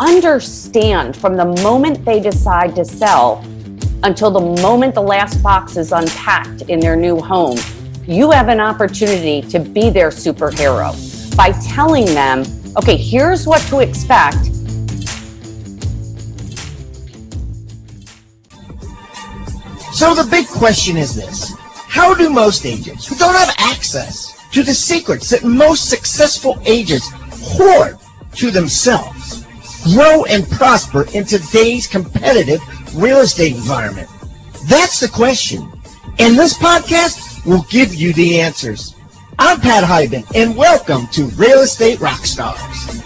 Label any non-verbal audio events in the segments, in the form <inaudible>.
understand from the moment they decide to sell until the moment the last box is unpacked in their new home, you have an opportunity to be their superhero by telling them, okay, here's what to expect. So the big question is this How do most agents who don't have access to the secrets that most successful agents hoard to themselves grow and prosper in today's competitive real estate environment? That's the question. And this podcast will give you the answers. I'm Pat Hiban, and welcome to Real Estate Rockstars.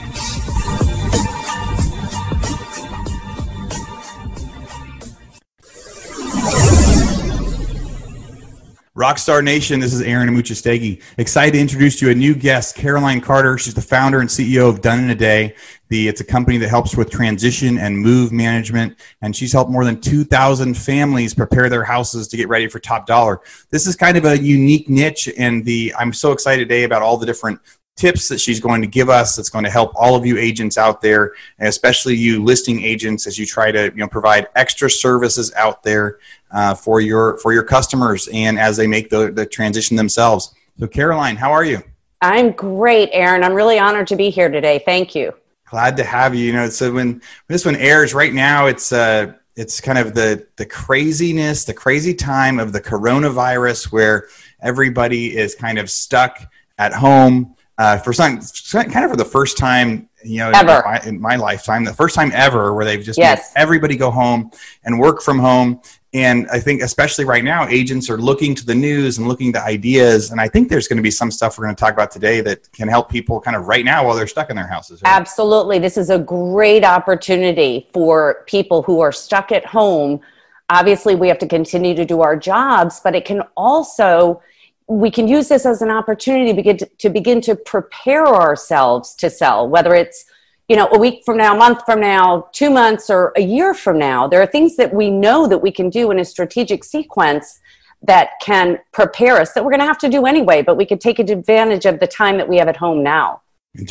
Rockstar Nation, this is Aaron Amuchastegui. Excited to introduce you a new guest, Caroline Carter. She's the founder and CEO of Done in a Day. The, it's a company that helps with transition and move management, and she's helped more than 2,000 families prepare their houses to get ready for top dollar. This is kind of a unique niche, and the I'm so excited today about all the different tips that she's going to give us that's going to help all of you agents out there and especially you listing agents as you try to you know provide extra services out there uh, for your for your customers and as they make the, the transition themselves. So caroline how are you? I'm great aaron. I'm really honored to be here today. Thank you. Glad to have you. You know so when, when this one airs right now it's uh it's kind of the the craziness the crazy time of the coronavirus where everybody is kind of stuck at home uh, for some kind of for the first time you know ever. In, my, in my lifetime the first time ever where they've just yes. made everybody go home and work from home and i think especially right now agents are looking to the news and looking to ideas and i think there's going to be some stuff we're going to talk about today that can help people kind of right now while they're stuck in their houses right? absolutely this is a great opportunity for people who are stuck at home obviously we have to continue to do our jobs but it can also we can use this as an opportunity to begin to, to begin to prepare ourselves to sell, whether it's you know a week from now, a month from now, two months, or a year from now. There are things that we know that we can do in a strategic sequence that can prepare us that we're going to have to do anyway, but we could take advantage of the time that we have at home now.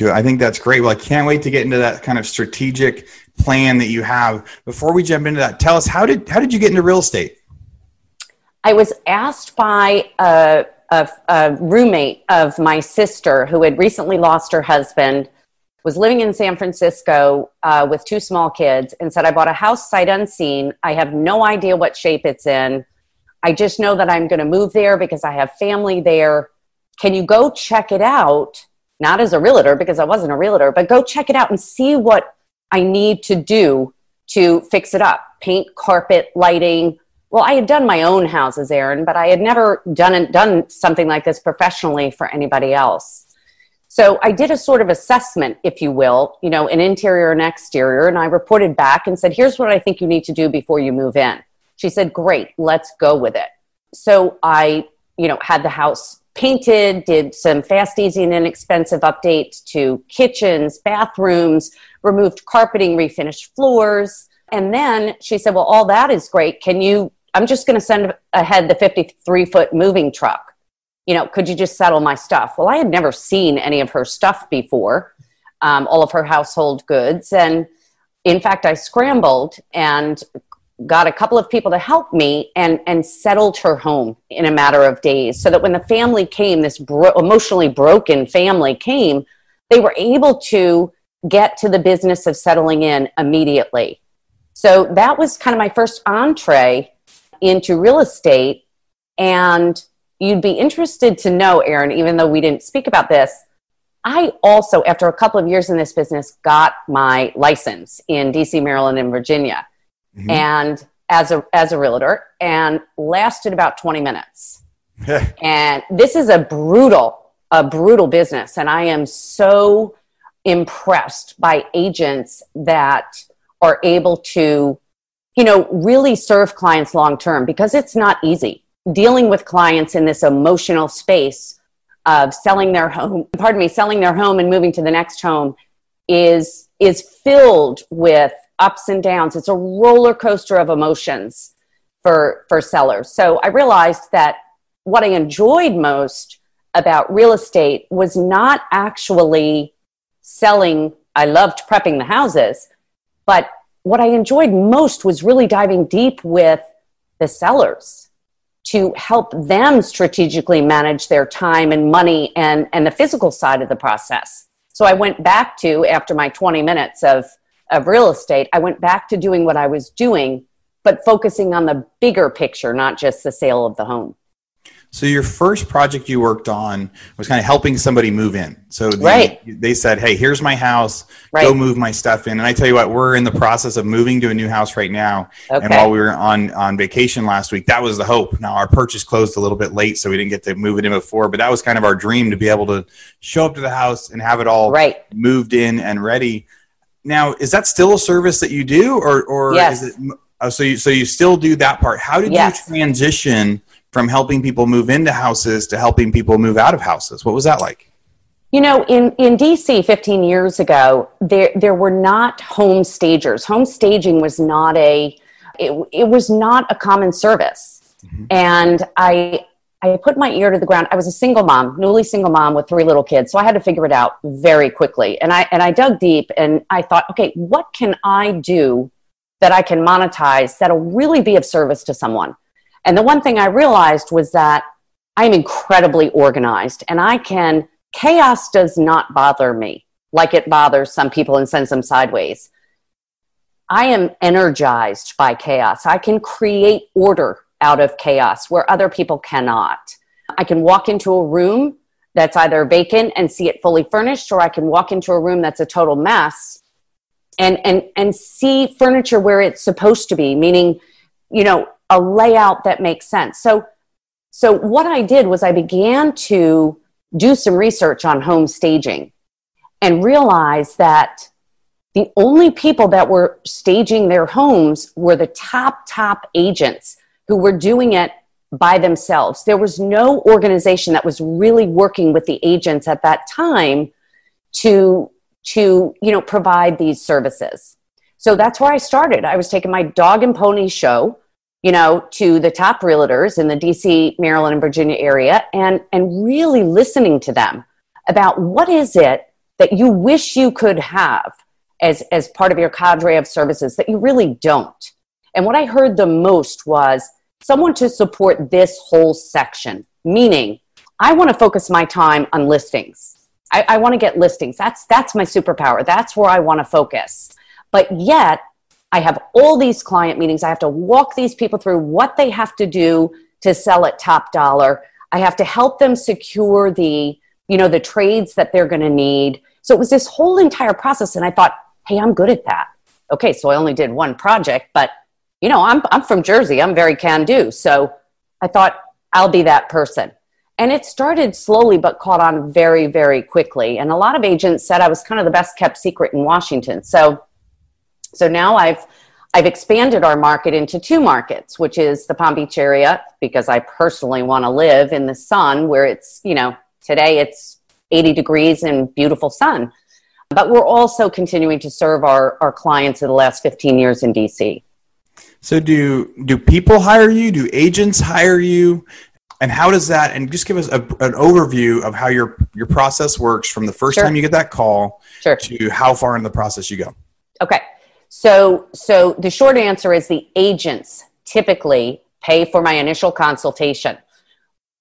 I think that's great. Well, I can't wait to get into that kind of strategic plan that you have. Before we jump into that, tell us how did how did you get into real estate? I was asked by a a, a roommate of my sister who had recently lost her husband was living in San Francisco uh, with two small kids and said, I bought a house sight unseen. I have no idea what shape it's in. I just know that I'm going to move there because I have family there. Can you go check it out? Not as a realtor because I wasn't a realtor, but go check it out and see what I need to do to fix it up paint, carpet, lighting, well, I had done my own houses, Aaron, but I had never done done something like this professionally for anybody else. So I did a sort of assessment, if you will, you know, an interior and exterior, and I reported back and said, "Here's what I think you need to do before you move in." She said, "Great, let's go with it." So I, you know, had the house painted, did some fast, easy, and inexpensive updates to kitchens, bathrooms, removed carpeting, refinished floors. And then she said, Well, all that is great. Can you I'm just going to send ahead the 53 foot moving truck. You know, could you just settle my stuff? Well, I had never seen any of her stuff before, um, all of her household goods. And in fact, I scrambled and got a couple of people to help me and, and settled her home in a matter of days so that when the family came, this bro- emotionally broken family came, they were able to get to the business of settling in immediately. So that was kind of my first entree into real estate. And you'd be interested to know, Aaron, even though we didn't speak about this, I also, after a couple of years in this business, got my license in DC, Maryland, and Virginia. Mm-hmm. And as a as a realtor and lasted about 20 minutes. and this is a brutal, a brutal business. And I am so impressed by agents that are able to you know, really serve clients long term because it's not easy dealing with clients in this emotional space of selling their home, <laughs> pardon me, selling their home and moving to the next home is is filled with ups and downs. It's a roller coaster of emotions for for sellers. So I realized that what I enjoyed most about real estate was not actually selling I loved prepping the houses But what I enjoyed most was really diving deep with the sellers to help them strategically manage their time and money and, and the physical side of the process. So I went back to, after my 20 minutes of, of real estate, I went back to doing what I was doing, but focusing on the bigger picture, not just the sale of the home. So your first project you worked on was kind of helping somebody move in. So the, right. they said, "Hey, here's my house. Right. Go move my stuff in." And I tell you what, we're in the process of moving to a new house right now. Okay. And while we were on on vacation last week, that was the hope. Now our purchase closed a little bit late, so we didn't get to move it in before. But that was kind of our dream to be able to show up to the house and have it all right. moved in and ready. Now, is that still a service that you do, or or yes. is it? Oh, so you so you still do that part? How did yes. you transition? From helping people move into houses to helping people move out of houses. What was that like? You know, in, in DC 15 years ago, there, there were not home stagers. Home staging was not a, it, it was not a common service. Mm-hmm. And I, I put my ear to the ground. I was a single mom, newly single mom with three little kids. So I had to figure it out very quickly. And I, and I dug deep and I thought, okay, what can I do that I can monetize that'll really be of service to someone? And the one thing I realized was that I'm incredibly organized and I can, chaos does not bother me like it bothers some people and sends them sideways. I am energized by chaos. I can create order out of chaos where other people cannot. I can walk into a room that's either vacant and see it fully furnished, or I can walk into a room that's a total mess and, and, and see furniture where it's supposed to be, meaning, you know, a layout that makes sense. So, so what I did was I began to do some research on home staging and realized that the only people that were staging their homes were the top, top agents who were doing it by themselves. There was no organization that was really working with the agents at that time to, to you know, provide these services. So that's where I started. I was taking my dog and pony show you know, to the top realtors in the DC, Maryland, and Virginia area and, and really listening to them about what is it that you wish you could have as, as part of your cadre of services that you really don't. And what I heard the most was someone to support this whole section, meaning I want to focus my time on listings. I, I want to get listings. That's, that's my superpower. That's where I want to focus. But yet, I have all these client meetings. I have to walk these people through what they have to do to sell at top dollar. I have to help them secure the, you know, the trades that they're going to need. So it was this whole entire process. And I thought, hey, I'm good at that. Okay, so I only did one project, but you know, I'm, I'm from Jersey. I'm very can do. So I thought, I'll be that person. And it started slowly, but caught on very, very quickly. And a lot of agents said I was kind of the best kept secret in Washington. So so now I've I've expanded our market into two markets, which is the Palm Beach area because I personally want to live in the sun where it's, you know, today it's 80 degrees and beautiful sun. But we're also continuing to serve our, our clients in the last 15 years in DC. So do do people hire you? Do agents hire you? And how does that and just give us a, an overview of how your your process works from the first Sure. time you get that call Sure. to how far in the process you go. Okay. So, so the short answer is the agents typically pay for my initial consultation.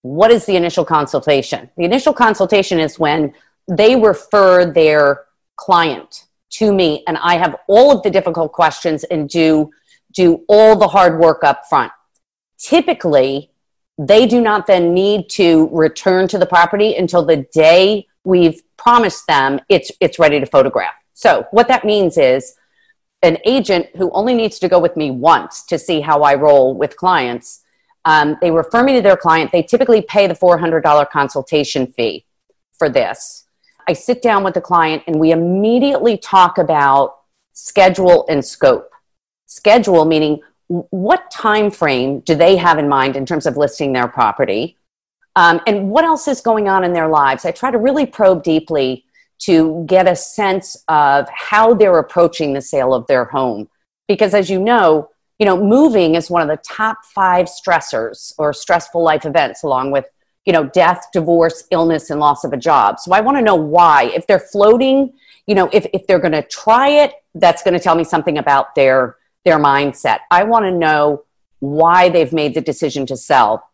What is the initial consultation? The initial consultation is when they refer their client to me and I have all of the difficult questions and do do all the hard work up front. Typically, they do not then need to return to the property until the day we've promised them it's it's ready to photograph. So, what that means is an agent who only needs to go with me once to see how I roll with clients. Um, they refer me to their client. They typically pay the $400 consultation fee for this. I sit down with the client and we immediately talk about schedule and scope. Schedule meaning what time frame do they have in mind in terms of listing their property, um, and what else is going on in their lives. I try to really probe deeply to get a sense of how they're approaching the sale of their home. Because as you know, you know, moving is one of the top five stressors or stressful life events, along with, you know, death, divorce, illness, and loss of a job. So I want to know why. If they're floating you know, if, if they're going to try it, that's going to tell me something about their, their mindset. I want to know why they've made the decision to sell.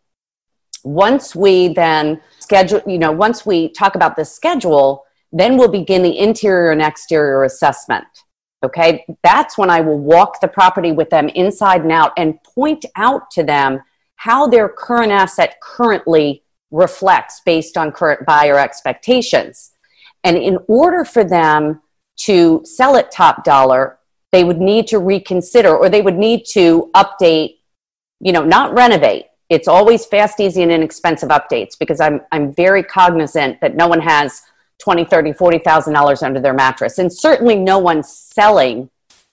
Once we then schedule, you know, once we talk about the schedule, then we'll begin the interior and exterior assessment. Okay, that's when I will walk the property with them inside and out and point out to them how their current asset currently reflects based on current buyer expectations. And in order for them to sell at top dollar, they would need to reconsider or they would need to update, you know, not renovate. It's always fast, easy, and inexpensive updates because I'm, I'm very cognizant that no one has 20, 30, 40,000 dollars under their mattress. And certainly no one selling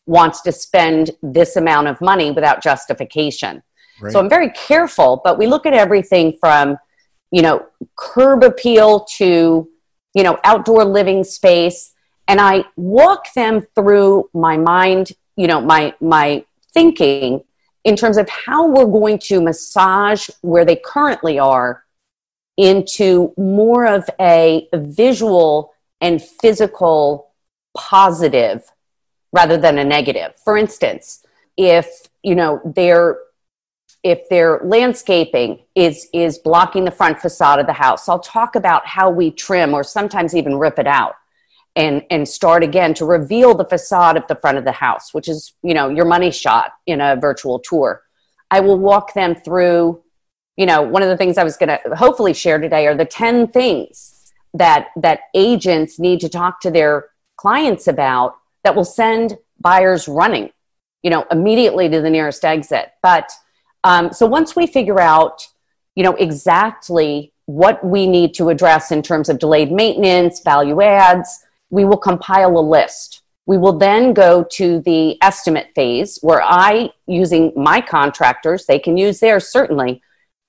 wants to spend this amount of money without justification. Right. So I'm very careful, but we look at everything from, you know, curb appeal to, you know, outdoor living space. And I walk them through my mind, you know, my, my thinking in terms of how we're going to massage where they currently are into more of a visual and physical positive rather than a negative. For instance, if you know their if their landscaping is is blocking the front facade of the house, I'll talk about how we trim or sometimes even rip it out and and start again to reveal the facade of the front of the house, which is you know your money shot in a virtual tour. I will walk them through you know, one of the things I was going to hopefully share today are the 10 things that that agents need to talk to their clients about that will send buyers running, you know, immediately to the nearest exit. But um, so once we figure out, you know, exactly what we need to address in terms of delayed maintenance, value adds, we will compile a list. We will then go to the estimate phase where I, using my contractors, they can use theirs certainly,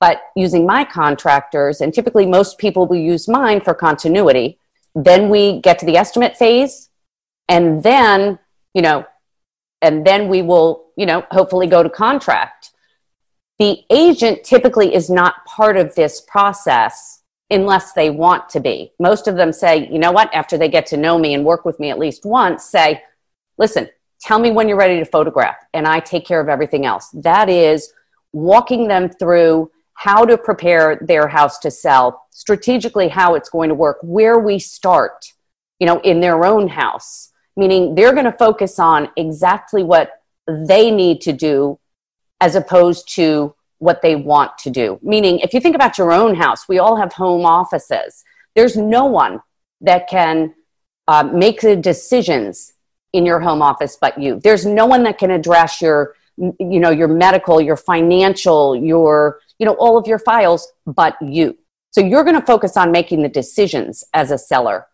but using my contractors, and typically most people will use mine for continuity. Then we get to the estimate phase, and then, you know, and then we will, you know, hopefully go to contract. The agent typically is not part of this process unless they want to be. Most of them say, you know what, after they get to know me and work with me at least once, say, listen, tell me when you're ready to photograph, and I take care of everything else. That is walking them through how to prepare their house to sell, strategically how it's going to work, where we start, you know, in their own house. Meaning they're going to focus on exactly what they need to do as opposed to what they want to do. Meaning, if you think about your own house, we all have home offices. There's no one that can uh, make the decisions in your home office but you. There's no one that can address your, you know, your medical, your financial, your you know, all of your files, but you. So you're going to focus on making the decisions as a seller.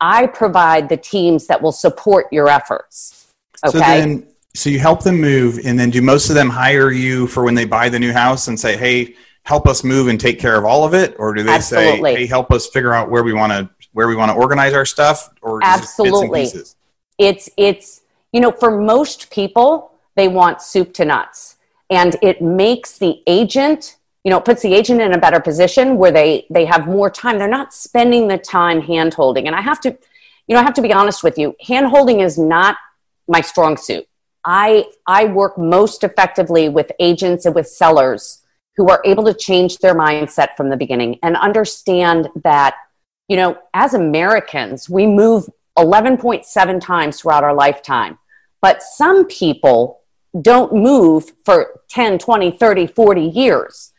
I provide the teams that will support your efforts. Okay. So then, so you help them move, and then do most of them hire you for when they buy the new house and say, "Hey, help us move and take care of all of it," or do they Absolutely. say, "Hey, help us figure out where we want to where we want to organize our stuff?" Or Absolutely, it it's it's you know for most people they want soup to nuts, and it makes the agent you know, puts the agent in a better position where they they have more time. They're not spending the time hand holding. And I have to, you know, I have to be honest with you. Hand holding is not my strong suit. I I work most effectively with agents and with sellers who are able to change their mindset from the beginning and understand that, you know, as Americans, we move 11.7 times throughout our lifetime. But some people don't move for 10, 20, 30, 40 years.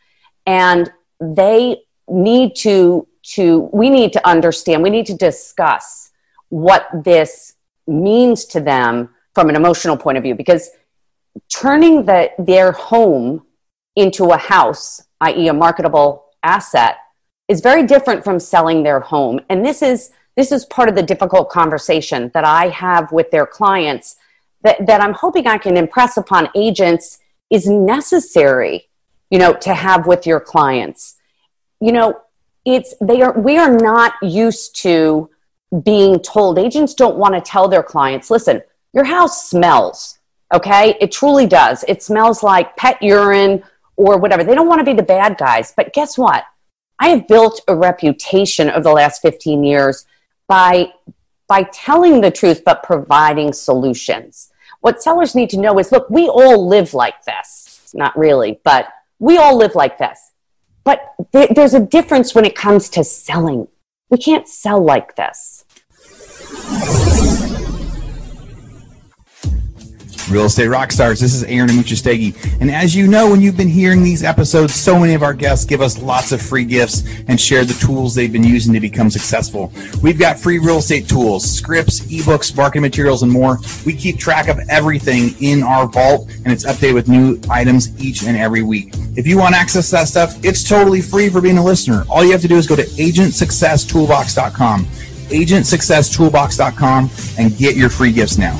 And they need to to we need to understand we need to discuss what this means to them from an emotional point of view. Because turning the, their home into a house i.e. a marketable asset is very different from selling their home. And this is this is part of the difficult conversation that i have with their clients that, that i'm hoping i can impress upon agents is necessary you know, to have with your clients. You know, it's they are we are not used to being told agents don't want to tell their clients, listen, your house smells. Okay? It truly does. It smells like pet urine or whatever. They don't want to be the bad guys. But guess what? I have built a reputation over the last 15 years by by telling the truth but providing solutions. What sellers need to know is look, we all live like this. Not really, but we all live like this. But th- there's a difference when it comes to selling. We can't sell like this. Real Estate Rockstars, this is Aaron Amuchastegui. And as you know, when you've been hearing these episodes, so many of our guests give us lots of free gifts and share the tools they've been using to become successful. We've got free real estate tools, scripts, ebooks, marketing materials, and more. We keep track of everything in our vault, and it's updated with new items each and every week. If you want access to that stuff, it's totally free for being a listener. All you have to do is go to agentsuccesstoolbox.com, agentsuccesstoolbox.com, and get your free gifts now.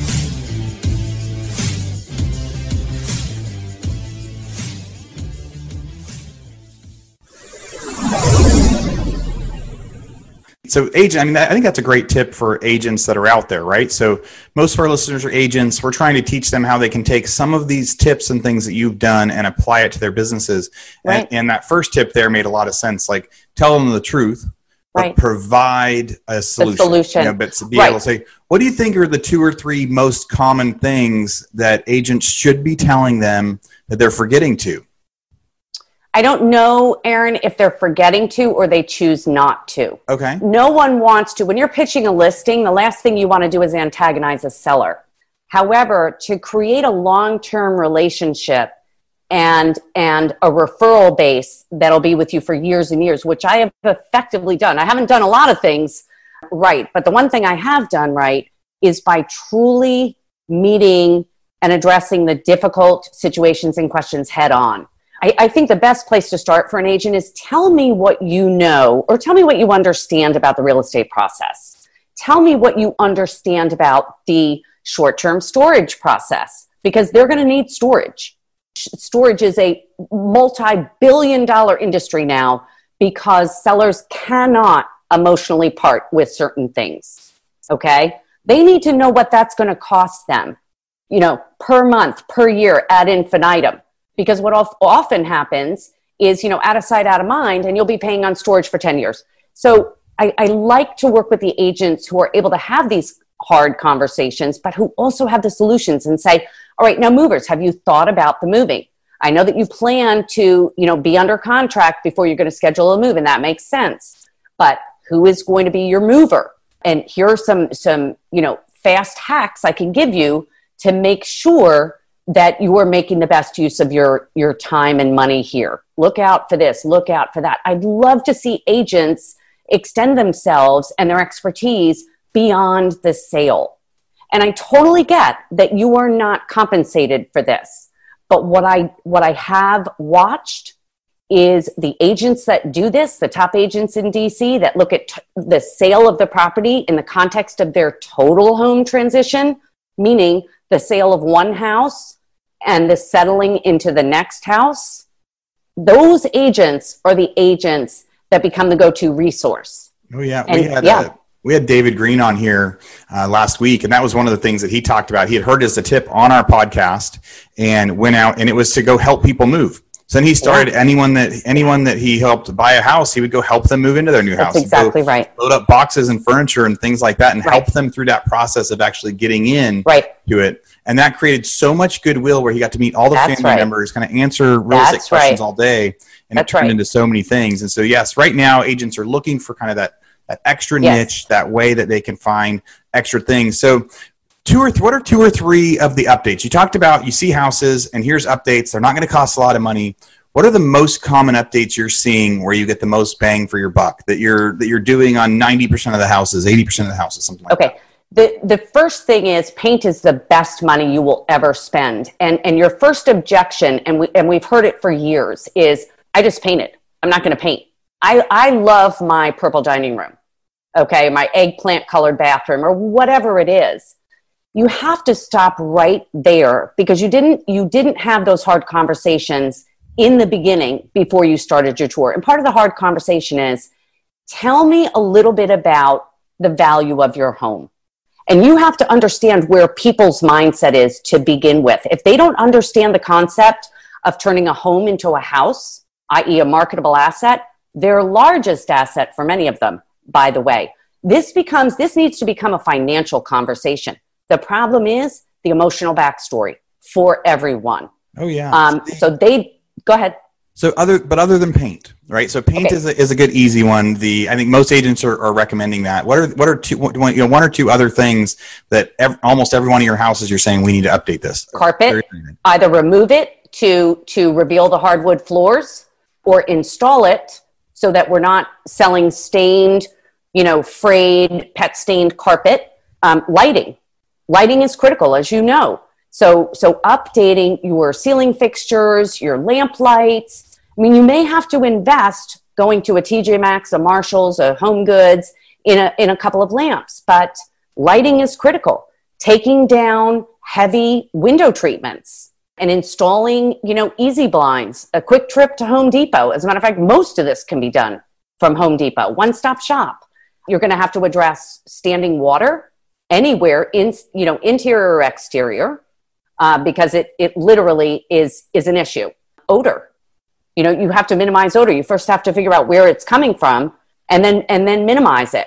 So, agent, I mean, I think that's a great tip for agents that are out there, right? So, most of our listeners are agents. We're trying to teach them how they can take some of these tips and things that you've done and apply it to their businesses. Right. And, and that first tip there made a lot of sense. Like, tell them the truth, right. provide a solution. The solution. You know, but to be right. able to say, what do you think are the two or three most common things that agents should be telling them that they're forgetting to? I don't know, Aaron, if they're forgetting to or they choose not to. Okay. No one wants to. When you're pitching a listing, the last thing you want to do is antagonize a seller. However, to create a long term relationship and and a referral base that'll be with you for years and years, which I have effectively done. I haven't done a lot of things right, but the one thing I have done right is by truly meeting and addressing the difficult situations and questions head on. I, I, think the best place to start for an agent is tell me what you know or tell me what you understand about the real estate process. Tell me what you understand about the short term storage process because they're going to need storage. Storage is a multi billion dollar industry now because sellers cannot emotionally part with certain things. Okay? They need to know what that's going to cost them, you know, per month, per year ad infinitum because what often happens is you know out of sight out of mind and you'll be paying on storage for 10 years. So I, I, like to work with the agents who are able to have these hard conversations but who also have the solutions and say all right now movers have you thought about the moving? I know that you plan to you know be under contract before you're going to schedule a move and that makes sense. But who is going to be your mover? And here are some some you know fast hacks i can give you to make sure that you are making the best use of your your time and money here. Look out for this look out for that. I'd love to see agents extend themselves and their expertise beyond the sale. And i totally get that you are not compensated for this but what i what i have watched is the agents that do this the top agents in dc that look at t- the sale of the property in the context of their total home transition meaning the sale of one house and the settling into the next house, those agents are the agents that become the go-to resource. Oh yeah, and, we had yeah. A, we had David Green on here uh, last week, and that was one of the things that he talked about. He had heard as a tip on our podcast and went out, and it was to go help people move. So then he started yeah. anyone that anyone that he helped buy a house, he would go help them move into their new That's house. Exactly right. Load up boxes and furniture and things like that, and right. help them through that process of actually getting in right. to it and that created so much goodwill where he got to meet all the That's family right. members, kind of answer real estate questions right. all day, and That's it turned right. into so many things. And so, yes, right now agents are looking for kind of that that extra yes. niche, that way that they can find extra things. So, two or th- what are two or three of the updates you talked about? You see houses, and here's updates. They're not going to cost a lot of money. What are the most common updates you're seeing where you get the most bang for your buck that you're that you're doing on 90% of the houses, 80% of the houses, something like okay. that? The, the first thing is paint is the best money you will ever spend. And, and your first objection, and, we, and we've heard it for years, is I just painted. I'm not going to paint. I, I love my purple dining room, okay, my eggplant colored bathroom, or whatever it is. You have to stop right there because you didn't, you didn't have those hard conversations in the beginning before you started your tour. And part of the hard conversation is tell me a little bit about the value of your home and you have to understand where people's mindset is to begin with. If they don't understand the concept of turning a home into a house, i.e., a marketable asset, their largest asset for many of them, by the way, this becomes this needs to become a financial conversation. The problem is the emotional backstory for everyone. Oh yeah. Um, so they go ahead. So other, but other than paint, right? So paint Okay. is, a, is a good easy one. The I think most agents are, are recommending that. What are what are two one, you know one or two other things that ev- almost every one of your houses you're saying we need to update this Carpet, either remove it to to reveal the hardwood floors or install it so that we're not selling stained, you know, frayed, pet stained carpet. Um, lighting, lighting is critical, as you know. So so updating your ceiling fixtures, your lamp lights. I mean, you may have to invest going to a TJ Maxx, a Marshalls, a Home Goods in a in a couple of lamps, but lighting is critical. Taking down heavy window treatments and installing, you know, easy blinds, a quick trip to Home Depot. As a matter of fact, most of this can be done from Home Depot, one stop shop. You're going to have to address standing water anywhere in, you know, interior or exterior, uh, because it, it literally is, is an issue. Odor. You know, you have to minimize odor. You first have to figure out where it's coming from and then, and then minimize it.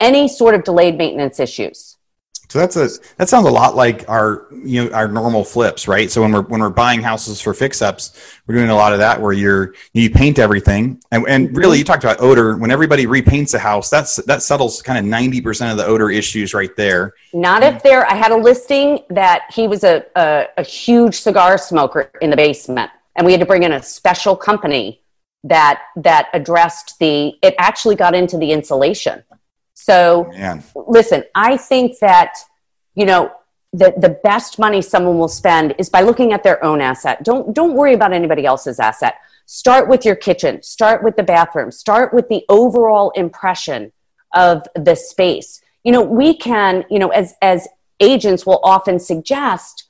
Any sort of delayed maintenance issues. So that's a that sounds a lot like our you know our normal flips, right? So when we're when we're buying houses for fix ups, we're doing a lot of that where you're you paint everything, and and really you talked about odor. When everybody repaints a house, that's that settles kind of ninety percent of the odor issues right there. Not if there. I had a listing that he was a, a, a huge cigar smoker in the basement, and we had to bring in a special company that that addressed the. It actually got into the insulation. So Man, listen, I think that you know the the best money someone will spend is by looking at their own asset. Don't don't worry about anybody else's asset. Start with your kitchen. Start with the bathroom. Start with the overall impression of the space. You know, we can, you know, as as agents will often suggest,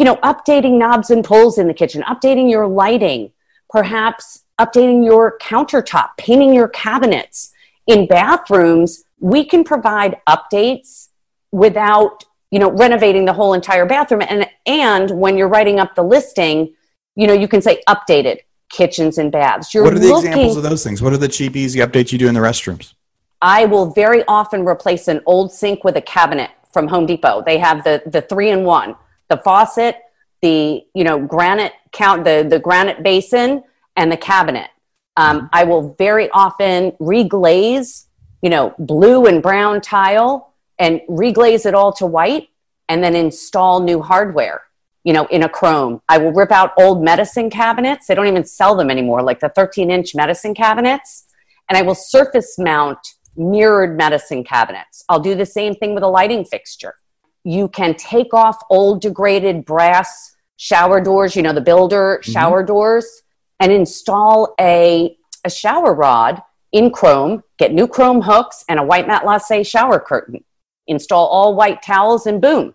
you know, updating knobs and pulls in the kitchen, updating your lighting, perhaps updating your countertop, painting your cabinets. In bathrooms, we can provide updates without, you know, renovating the whole entire bathroom. And and when you're writing up the listing, you know, you can say updated kitchens and baths. You're what are the looking, examples of those things? What are the cheap, easy updates you do in the restrooms? I will very often replace an old sink with a cabinet from Home Depot. They have the the three in one: the faucet, the you know granite count, the the granite basin, and the cabinet. Um, I will very often reglaze, you know, blue and brown tile, and reglaze it all to white, and then install new hardware. You know, in a chrome. I will rip out old medicine cabinets. They don't even sell them anymore, like the 13 inch medicine cabinets and I will surface mount mirrored medicine cabinets. I'll do the same thing with a lighting fixture. You can take off old degraded brass shower doors, you know, the builder mm-hmm. shower doors, and install a, a shower rod in chrome, get new chrome hooks and a white matte lace shower curtain. Install all white towels and boom.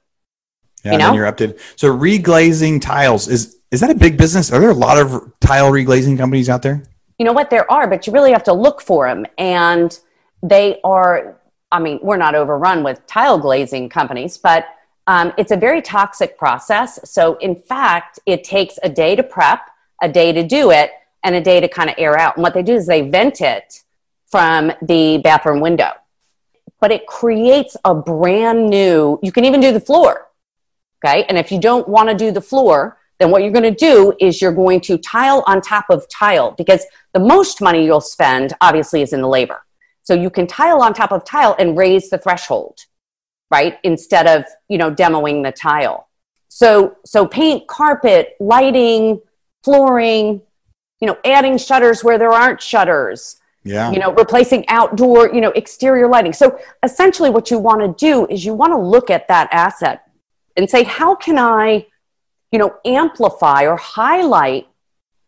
Yeah, You and know? you're updated. So reglazing tiles is is that a big business? Are there a lot of tile reglazing companies out there? you know what there are but you really have to look for them and they are i mean we're not overrun with tile glazing companies but um, it's a very toxic process. So in fact it takes a day to prep a day to do it and a day to kind of air out. And what they do is they vent it from the bathroom window. But it creates a brand new you can even do the floor okay? And if you don't want to do the floor then what you're going to do is you're going to tile on top of tile because the most money you'll spend obviously is in the labor so you can tile on top of tile and raise the threshold right instead of you know demoing the tile. So so paint carpet lighting flooring you know adding shutters where there aren't shutters. Yeah. you know replacing outdoor you know exterior lighting. So essentially what you want to do is you want to look at that asset and say how can i you know amplify or highlight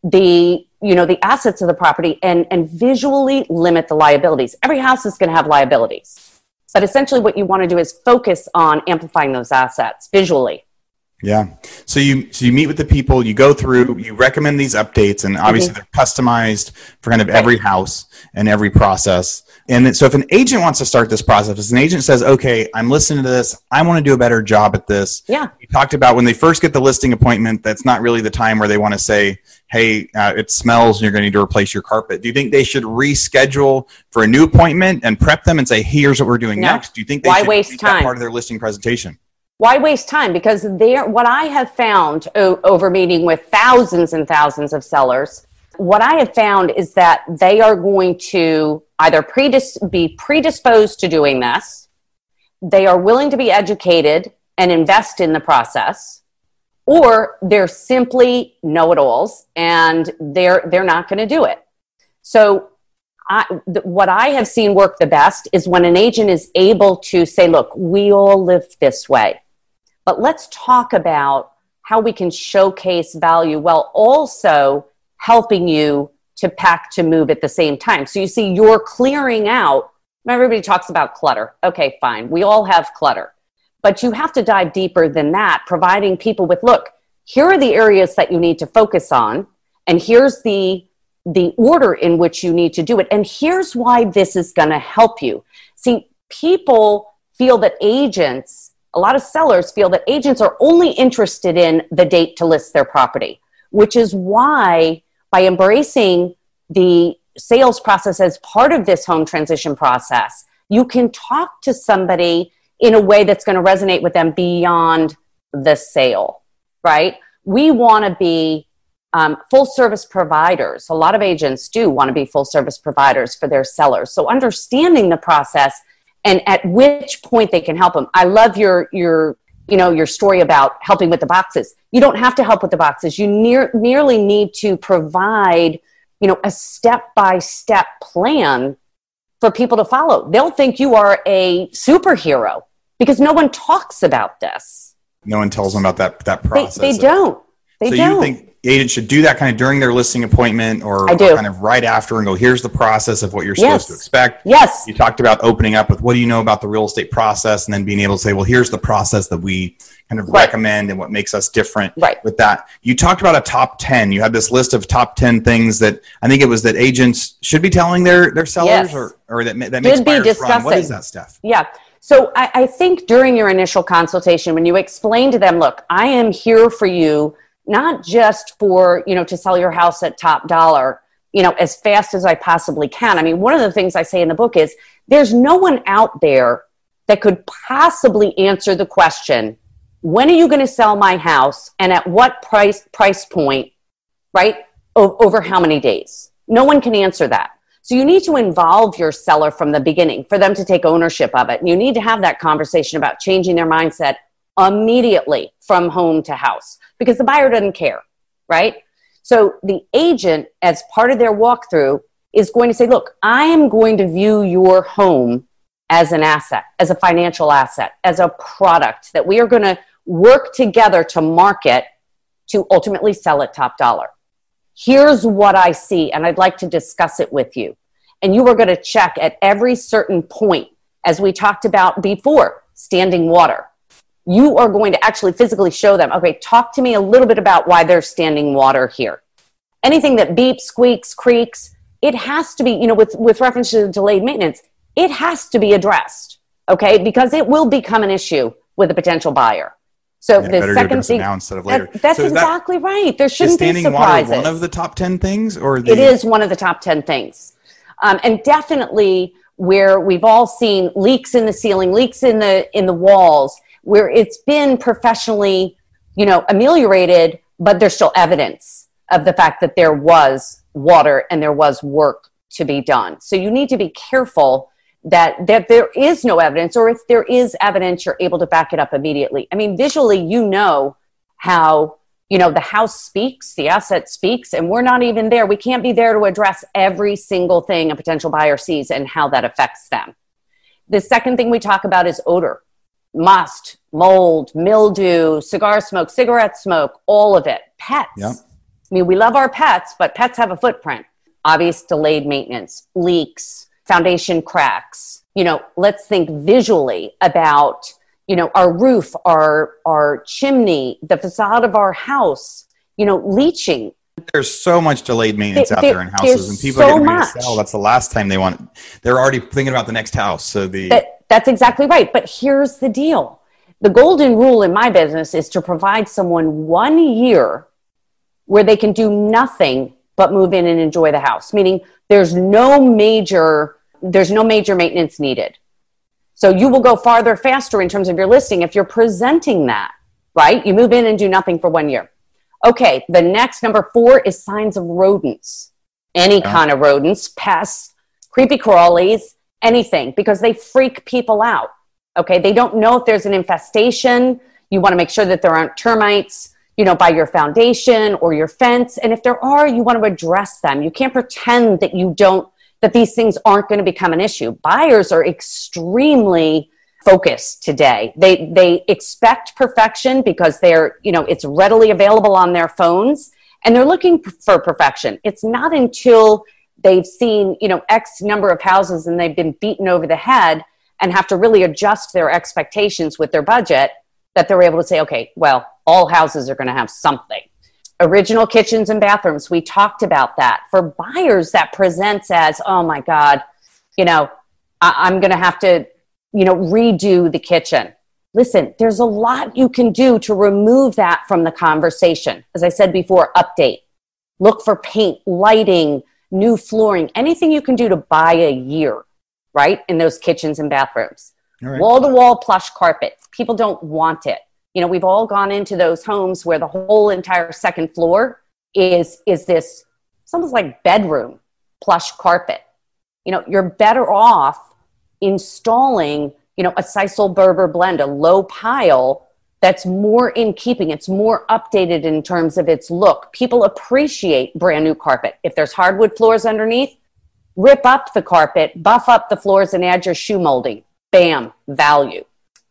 the you know the assets of the property and and visually limit the liabilities every house is going to have liabilities but essentially what you want to do is focus on amplifying those assets visually Yeah. So you so you meet with the people, you go through, you recommend these updates, and obviously mm-hmm. they're customized for kind of every house and every process. And so if an agent wants to start this process, if an agent says, "Okay, I'm listening to this. I want to do a better job at this." yeah You talked about when they first get the listing appointment, that's not really the time where they want to say, hey, uh, it smells and you're going to need to replace your carpet. Do you think they should reschedule for a new appointment and prep them and say, here's what we're doing No. next? Do you think they Why should waste time? part of their listing presentation? Why waste time? Because there, what I have found o- over meeting with thousands and thousands of sellers, what I have found is that they are going to either predis- be predisposed to doing this, they are willing to be educated and invest in the process, or they're simply know-it-alls and they're they're not going to do it. So I, th- what I have seen work the best is when an agent is able to say, look, we all live this way, but let's talk about how we can showcase value while also helping you to pack to move at the same time. So you see, you're clearing out. Everybody talks about clutter. Okay, fine. We all have clutter. But you have to dive deeper than that, providing people with look, here are the areas that you need to focus on, and here's the the order in which you need to do it. And here's why this is going to help you. See, people feel that agents, a lot of sellers feel that agents are only interested in the date to list their property, which is why by embracing the sales process as part of this home transition process, you can talk to somebody in a way that's going to resonate with them beyond the sale, right? We want to be um, full service providers. A lot of agents do want to be full service providers for their sellers. So understanding the process and at which point they can help them. I love your your you know your story about helping with the boxes. You don't have to help with the boxes. You near, merely need to provide you know a step by step plan for people to follow. They'll think you are a superhero because no one talks about this. No one tells them about that that process. they don't. They so don't. you think agents should do that kind of during their listing appointment or, or kind of right after and go, here's the process of what you're supposed Yes. to expect. yes. You talked about opening up with what do you know about the real estate process and then being able to say, well, here's the process that we kind of Right. recommend and what makes us different Right. with that. You talked about a top 10. You had this list of top 10 things that I think it was that agents should be telling their, their sellers Yes. or, or that, that makes Should be buyers run. What discussing. is that stuff? Yeah. So I, I think during your initial consultation, when you explain to them, look, I am here for you, not just for, you know, to sell your house at top dollar, you know, as fast as I possibly can. I mean, one of the things I say in the book is there's no one out there that could possibly answer the question, when are you going to sell my house and at what price price point, right? O- over how many days? No one can answer that. So you need to involve your seller from the beginning for them to take ownership of it. And you need to have that conversation about changing their mindset immediately from home to house because the buyer doesn't care, right? So the agent, as part of their walkthrough, is going to say, look, I am going to view your home as an asset, as a financial asset, as a product that we are going to work together to market to ultimately sell at top dollar. Here's what I see, and I'd like to discuss it with you. And you are going to check at every certain point, as we talked about before, standing water. You are going to actually physically show them, okay, talk to me a little bit about why there's standing water here. Anything that beeps, squeaks, creaks, it has to be, you know, with, with reference to delayed maintenance, it has to be addressed, okay? Because it will become an issue with a potential buyer. So Yeah, the second thing, now instead of later. that- that's So is that- exactly right. There shouldn't be standing surprises. water one of the top 10 things or the, It is one of the top 10 things. Um, and definitely where we've all seen leaks in the ceiling, leaks in the in the walls, where it's been professionally, you know, ameliorated, but there's still evidence of the fact that there was water and there was work to be done. So you need to be careful that that there is no evidence or if there is evidence you're able to back it up immediately. I mean visually you know how you know the house speaks the asset speaks and we're not even there. We can't be there to address every single thing a potential buyer sees and how that affects them. The second thing we talk about is odor. Must mold mildew cigar smoke cigarette smoke all of it. Pets. Yep. i mean we love our pets but pets have a footprint. Obvious delayed maintenance leaks foundation cracks you know let's think visually about you know our roof our our chimney the facade of our house you know leaching there's so much delayed maintenance There- out there in houses and people so are getting ready to sell. That's the last time they want. They're already thinking about the next house. So the that that's exactly right but here's the deal the golden rule in my business is to provide someone one year where they can do nothing but move in and enjoy the house, meaning there's no major there's no major maintenance needed. So you will go farther faster in terms of your listing if you're presenting that, right? You move in and do nothing for one year. Okay, the next number four is signs of rodents. Any yeah. kind of rodents, pests, creepy crawlies, anything, because they freak people out. Okay, they don't know if there's an infestation. You want to make sure that there aren't termites, you know, by your foundation or your fence. And if there are, you want to address them. You can't pretend that you don't that these things aren't going to become an issue. Buyers are extremely focused today. They they expect perfection because they're, you know, it's readily available on their phones and they're looking for perfection. It's not until they've seen, you know, X number of houses and they've been beaten over the head and have to really adjust their expectations with their budget that they're able to say, okay, well, all houses are going to have something original kitchens and bathrooms. We talked about that. For buyers that presents as oh my god you know I- i'm going to have to you know redo the kitchen. Listen there's a lot you can do to remove that from the conversation. As i said before update. Look for paint lighting new flooring anything you can do to buy a year right in those kitchens and bathrooms. Wall to wall plush carpet people don't want it you know we've all gone into those homes where the whole entire second floor is is this it's almost like bedroom plush carpet. You know you're better off installing you know a Sisal Berber blend a low pile that's more in keeping it's more updated in terms of its look. People appreciate brand new carpet. If there's hardwood floors underneath rip up the carpet buff up the floors and add your shoe molding. Bam value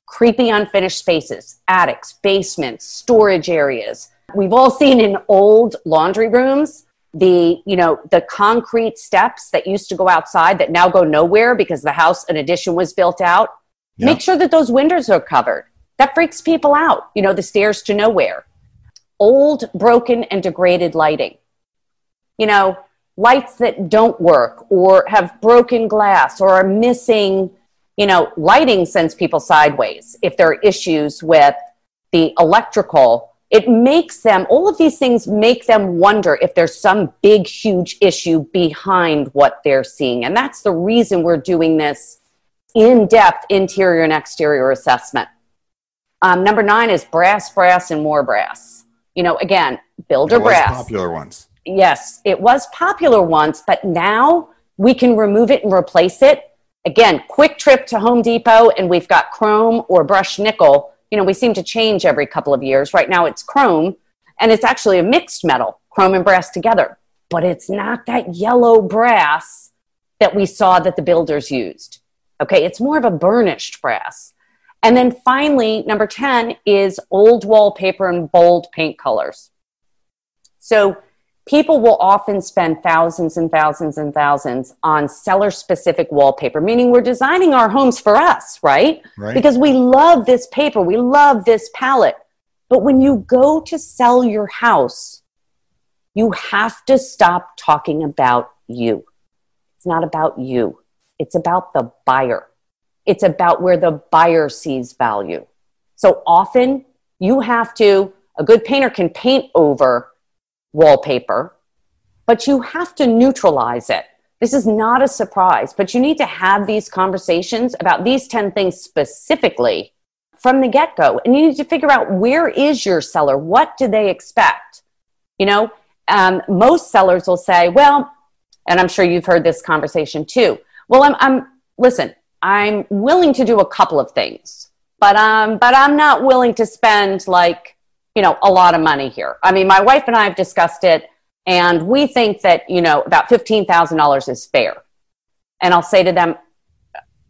creepy unfinished spaces, attics, basements, storage areas. We've all seen in old laundry rooms the you know the concrete steps that used to go outside that now go nowhere because the house an addition was built out. Make sure that those windows are covered. That freaks people out you know the stairs to nowhere. Old broken and degraded lighting. You know lights that don't work or have broken glass or are missing you know, lighting sends people sideways. If there are issues with the electrical, it makes them, all of these things make them wonder if there's some big, huge issue behind what they're seeing. And that's the reason we're doing this in depth interior and exterior assessment. Um, number nine is brass, brass, and more brass. You know, again, builder brass. Popular ones. Yes, it was popular once, but now we can remove it and replace it Again, quick trip to Home Depot and we've got chrome or brushed nickel. You know, we seem to change every couple of years. Right now it's chrome and it's actually a mixed metal, chrome and brass together. But it's not that yellow brass that we saw that the builders used. Okay, it's more of a burnished brass. And then finally, number 10 is old wallpaper and bold paint colors. So people will often spend thousands and thousands and thousands on seller specific wallpaper, meaning we're designing our homes for us, right? right? Because we love this paper, we love this palette. But when you go to sell your house, you have to stop talking about you. It's not about you, it's about the buyer. It's about where the buyer sees value. So often you have to, a good painter can paint over wallpaper, but you have to neutralize it. This is not a surprise, but you need to have these conversations about these 10 things specifically from the get go. And you need to figure out where is your seller? What do they expect? You know, um, most sellers will say, well, and I'm sure you've heard this conversation too. Well, I'm, I'm listen, I'm willing to do a couple of things, but um, but I'm not willing to spend like you know, a lot of money here. I mean, my wife and I have discussed it, and we think that, you know, about $15,000 is fair. And I'll say to them,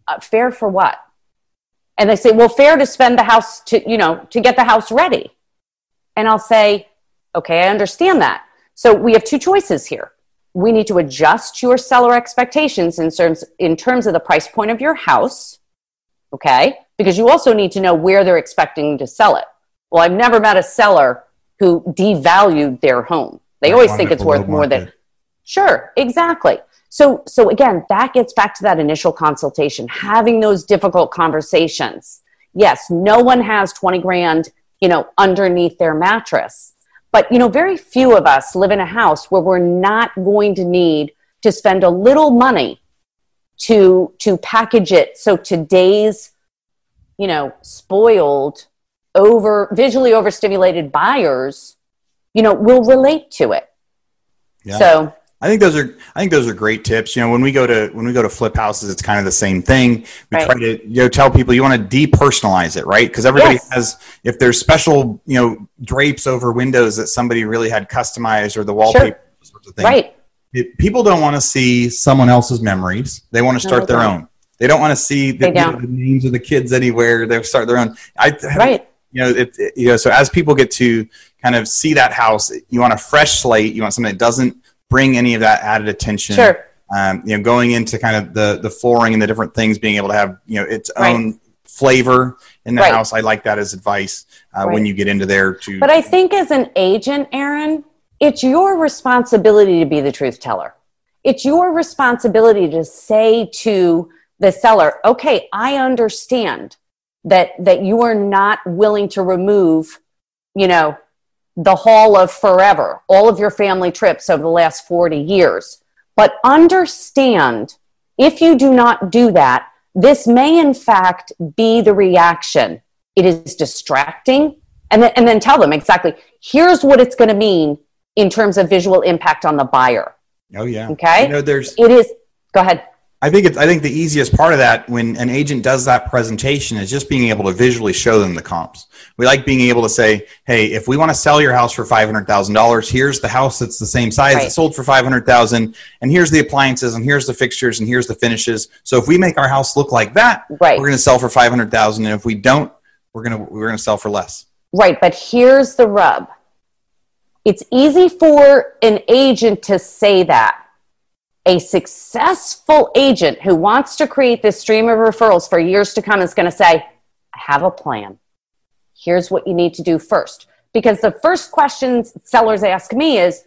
uh, fair for what? And they say, well, fair to spend the house to, you know, to get the house ready. And I'll say, okay, I understand that. So we have two choices here. We need to adjust your seller expectations in terms, in terms of the price point of your house, okay? Because you also need to know where they're expecting to sell it. Well, I've never met a seller who devalued their home. They always think it's worth more than. Sure, exactly. So, so again, that gets back to that initial consultation, having those difficult conversations. Yes, no one has 20 grand, you know, underneath their mattress. But, you know, very few of us live in a house where we're not going to need to spend a little money to to package it so today's you know spoiled over visually overstimulated buyers you know will relate to it yeah. so I think those are I think those are great tips. You know, when we go to when we go to flip houses, it's kind of the same thing. We right. try to you know tell people you want to depersonalize it, right? Because everybody yes. has if there's special you know drapes over windows that somebody really had customized or the wallpaper sure. sorts of things. Right. It, people don't want to see someone else's memories. They want to start no, their don't. own. They don't want to see the, you know, the, names of the kids anywhere. They start their own. I right. You know, it, it, you know. So as people get to kind of see that house, you want a fresh slate. You want something that doesn't bring any of that added attention. Sure. Um, you know, going into kind of the the flooring and the different things, being able to have you know its right. own flavor in the right. house. I like that as advice uh, right. when you get into there. To but I think as an agent, Aaron, it's your responsibility to be the truth teller. It's your responsibility to say to the seller, "Okay, I understand that that you are not willing to remove, you know, the hall of forever, all of your family trips over the last 40 years. But understand if you do not do that, this may in fact be the reaction. It is distracting. And then, and then tell them exactly here's what it's going to mean in terms of visual impact on the buyer. Oh, yeah. Okay. You know, there's, it is, go ahead. I think it's, I think the easiest part of that when an agent does that presentation is just being able to visually show them the comps. We like being able to say, "Hey, if we want to sell your house for five hundred thousand dollars, here's the house that's the same size right. sold for five hundred thousand, and here's the appliances, and here's the fixtures, and here's the finishes. So if we make our house look like that, right. we're going to sell for five hundred thousand, and if we don't, we're going to we're going to sell for less." Right, but here's the rub. It's easy for an agent to say that a successful agent who wants to create this stream of referrals for years to come is going to say, I have a plan. Here's what you need to do first. Because the first questions sellers ask me is,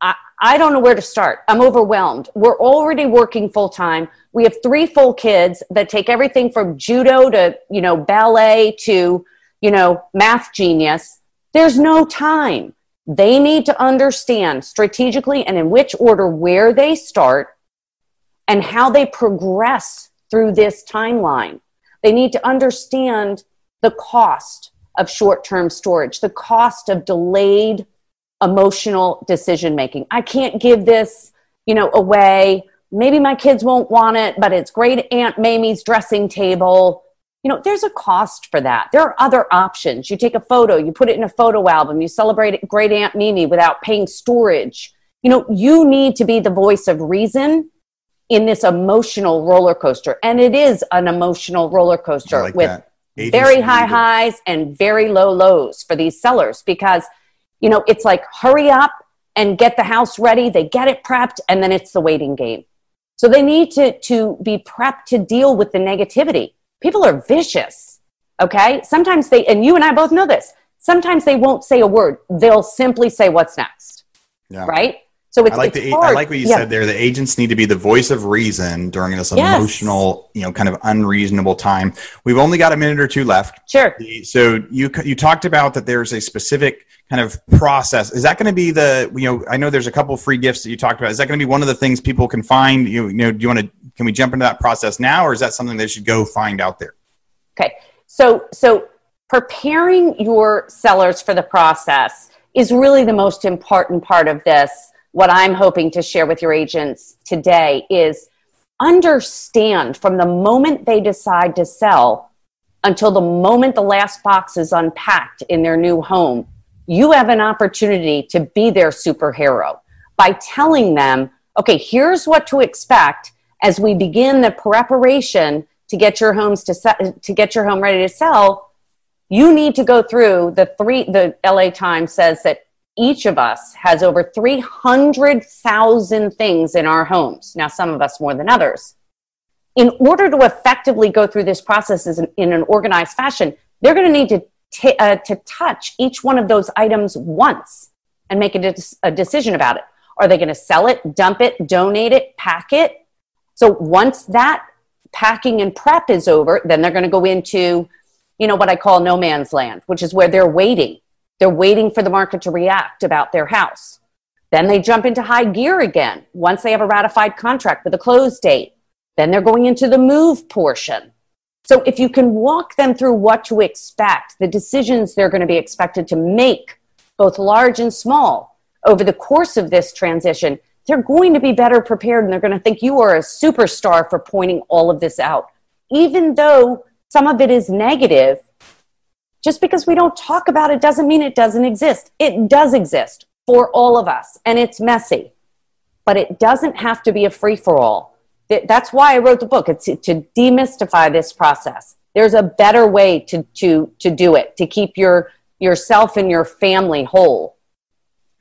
I, I don't know where to start. I'm overwhelmed. We're already working full time. We have three full kids that take everything from judo to, you know, ballet to, you know, math genius. There's no time. They need to understand strategically and in which order where they start and how they progress through this timeline. They need to understand the cost of short term storage, the cost of delayed emotional decision making. I can't give this, you know, away. Maybe my kids won't want it, but it's great Aunt Mamie's dressing table you know there's a cost for that. There are other options. You take a photo you put it in a photo album you celebrate great aunt mimi without paying storage. You know you need to be the voice of reason in this emotional roller coaster. And it is an emotional roller coaster like with very high highs and very low lows for these sellers because you know it's like hurry up and get the house ready. They get it prepped and then it's the waiting game. So they need to to be prepped to deal with the negativity people are vicious. Okay. Sometimes they, and you and I both know this, sometimes they won't say a word. They'll simply say, What's next? Yeah. Right. So it's, I like, it's the, hard. I like what you yeah. said there. The agents need to be the voice of reason during this yes. emotional, you know, kind of unreasonable time. We've only got a minute or two left. Sure. So you you talked about that there's a specific kind of process. Is that going to be the you know? I know there's a couple free gifts that you talked about. Is that going to be one of the things people can find? You, you know, do you want to? Can we jump into that process now, or is that something they should go find out there? Okay. So so preparing your sellers for the process is really the most important part of this what I'm hoping to share with your agents today is understand from the moment they decide to sell until the moment the last box is unpacked in their new home, you have an opportunity to be their superhero by telling them, okay, here's what to expect as we begin the preparation to get your homes to se- to get your home ready to sell. You need to go through the three the LA Times says that each of us has over 300,000 things in our homes. Now, some of us more than others. In order to effectively go through this process in an organized fashion, they're going to need to, t- uh, to touch each one of those items once and make a, de- a decision about it. Are they going to sell it, dump it, donate it, pack it? So once that packing and prep is over, then they're going to go into, you know, what I call no man's land, which is where they're waiting They're waiting for the market to react about their house. Then they jump into high gear again once they have a ratified contract with a close date. Then they're going into the move portion. So if you can walk them through what to expect, the decisions they're going to be expected to make, both large and small, over the course of this transition, they're going to be better prepared and they're going to think you are a superstar for pointing all of this out. Even though some of it is negative, just because we don't talk about it doesn't mean it doesn't exist. It does exist for all of us and it's messy, but it doesn't have to be a free for all. That's why I wrote the book. It's to demystify this process. There's a better way to, to, to do it, to keep your, yourself and your family whole.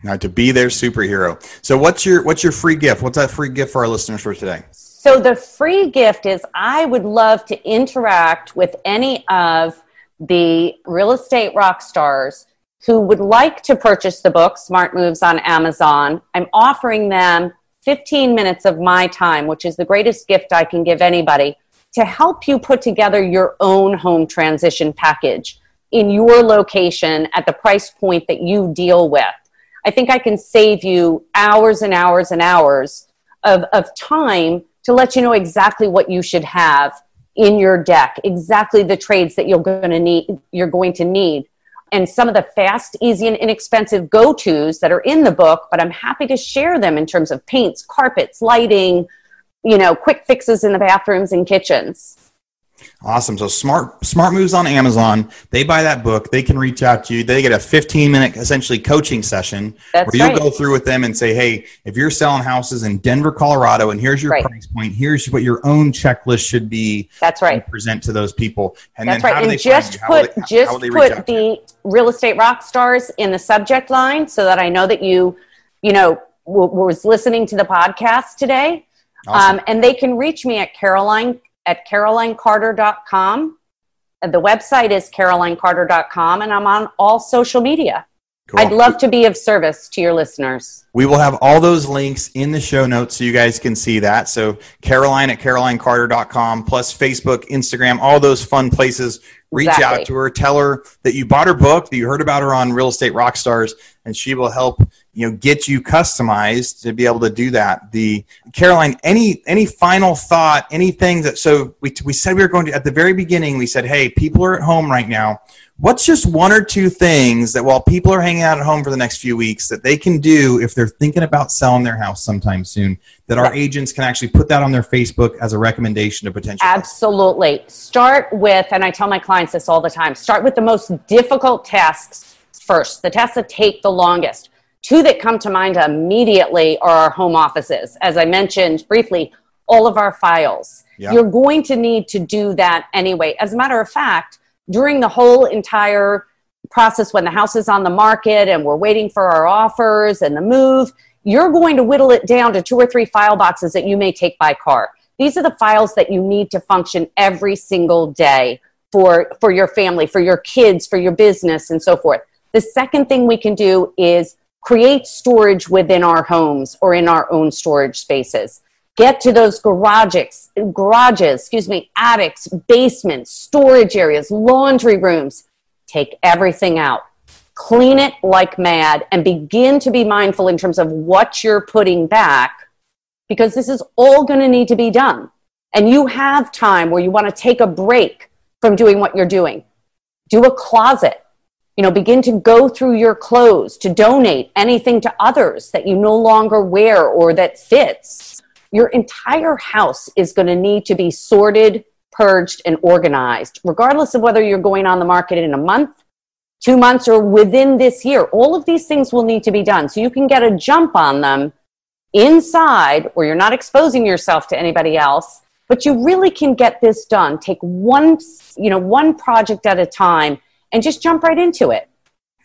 Now to be their superhero. So what's your what's your free gift? What's that free gift for our listeners for today? So the free gift is I would love to interact with any of the real estate rock stars who would like to purchase the book Smart Moves on Amazon. I'm offering them 15 minutes of my time, which is the greatest gift I can give anybody, to help you put together your own home transition package in your location at the price point that you deal with. I think I can save you hours and hours and hours of, of time to let you know exactly what you should have in your deck, exactly the trades that you're going to need, you're going to need. And some of the fast, easy, and inexpensive go tos that are in the book, but I'm happy to share them in terms of paints, carpets, lighting, you know, quick fixes in the bathrooms and kitchens. Awesome. So smart smart moves on Amazon. They buy that book. They can reach out to you. They get a 15 minute essentially coaching session That's where you'll go through with them and say, hey, if you're selling houses in Denver, Colorado, and here's your Right. price point, here's what your own checklist should be. That's right. Present to those people. And That's then how right. And just you? How will put they- just will they reach put out to you? the real estate rock stars in the subject line so that I know that you, you know, w- was listening to the podcast today. Awesome. Um, and they can reach me at Caroline at carolinecarter.com. The website is carolinecarter.com, and I'm on all social media. Cool. I'd love to be of service to your listeners. We will have all those links in the show notes so you guys can see that. So Caroline at carolinecarter.com plus Facebook, Instagram, all those fun places. Reach Exactly. out to her, tell her that you bought her book, that you heard about her on Real Estate Rockstars, and she will help you know get you customized to be able to do that. The Caroline, any any final thought, anything that so we we said we were going to at the very beginning, we said, hey, people are at home right now. What's just one or two things that while people are hanging out at home for the next few weeks that they can do if they're thinking about selling their house sometime soon that our agents can actually put that on their Facebook as a recommendation to potential customers? Absolutely. Start with, and I tell my clients this all the time start with the most difficult tasks first, the tasks that take the longest. Two that come to mind immediately are our home offices. As I mentioned briefly, all of our files. Yeah. You're going to need to do that anyway. As a matter of fact, during the whole entire process when the house is on the market and we're waiting for our offers and the move, you're going to whittle it down to two or three file boxes that you may take by car. These are the files that you need to function every single day for, for your family, for your kids, for your business, and so forth. The second thing we can do is create storage within our homes or in our own storage spaces. Get to those garages, garages, excuse me, attics, basements, storage areas, laundry rooms. Take everything out. Clean it like mad and begin to be mindful in terms of what you're putting back because this is all going to need to be done. And you have time where you want to take a break from doing what you're doing. Do a closet. You know, begin to go through your clothes to donate anything to others that you no longer wear or that fits. Your entire house is going to need to be sorted, purged, and organized, regardless of whether you're going on the market in a month, two months, or within this year. All of these things will need to be done. So you can get a jump on them inside where you're not exposing yourself to anybody else but you really can get this done take one you know one project at a time and just jump right into it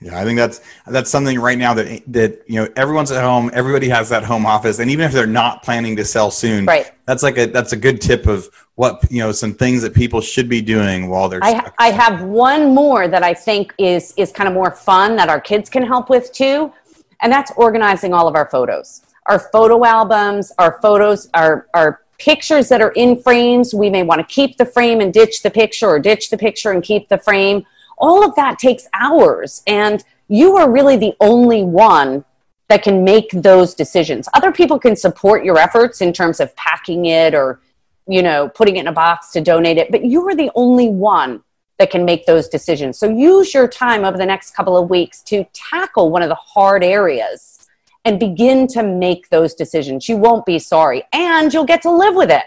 Yeah, I think that's that's something right now that that you know everyone's at home, everybody has that home office, and even if they're not planning to sell soon, Right. That's like a that's a good tip of what you know some things that people should be doing while they're. I. I have one more that I think is is kind of more fun that our kids can help with too, and that's organizing all of our photos, our photo albums, our photos, our our pictures that are in frames. We may want to keep the frame and ditch the picture, or ditch the picture and keep the frame. All of that takes hours, and you are really the only one that can make those decisions. Other people can support your efforts in terms of packing it or, you know, putting it in a box to donate it, but you are the only one that can make those decisions. So use your time over the next couple of weeks to tackle one of the hard areas and begin to make those decisions. You won't be sorry and you'll get to live with it.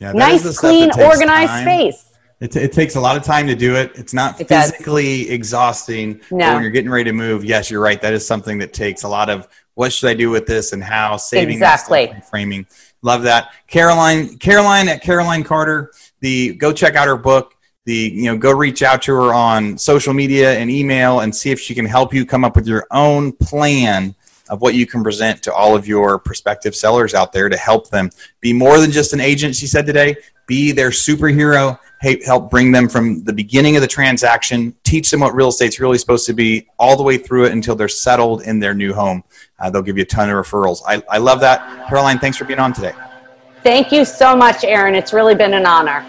Yeah, nice, clean, organized time. space. It, t- it, takes a lot of time to do it. It's not it physically does. exhausting. No. when you're getting ready to move, yes, you're right. That is something that takes a lot of what should I do with this and how saving exactly framing. Love that, Caroline. Caroline at Caroline Carter. The go check out her book. The you know go reach out to her on social media and email and see if she can help you come up with your own plan of what you can present to all of your prospective sellers out there to help them be more than just an agent. She said today, be their superhero help bring them from the beginning of the transaction, teach them what real estate's really supposed to be, all the way through it until they're settled in their new home. Uh, they'll give you a ton of referrals. I, I love that. Caroline, thanks for being on today. Thank you so much, Aaron. It's really been an honor.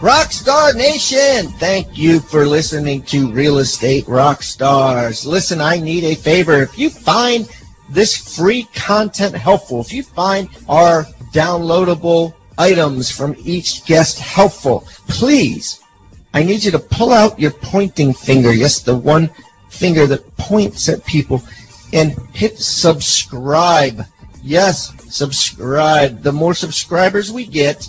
Rockstar Nation, thank you for listening to Real Estate Rockstars. Listen, I need a favor. If you find this free content helpful, if you find our downloadable items from each guest helpful, please, I need you to pull out your pointing finger, yes, the one finger that points at people, and hit subscribe. Yes, subscribe. The more subscribers we get,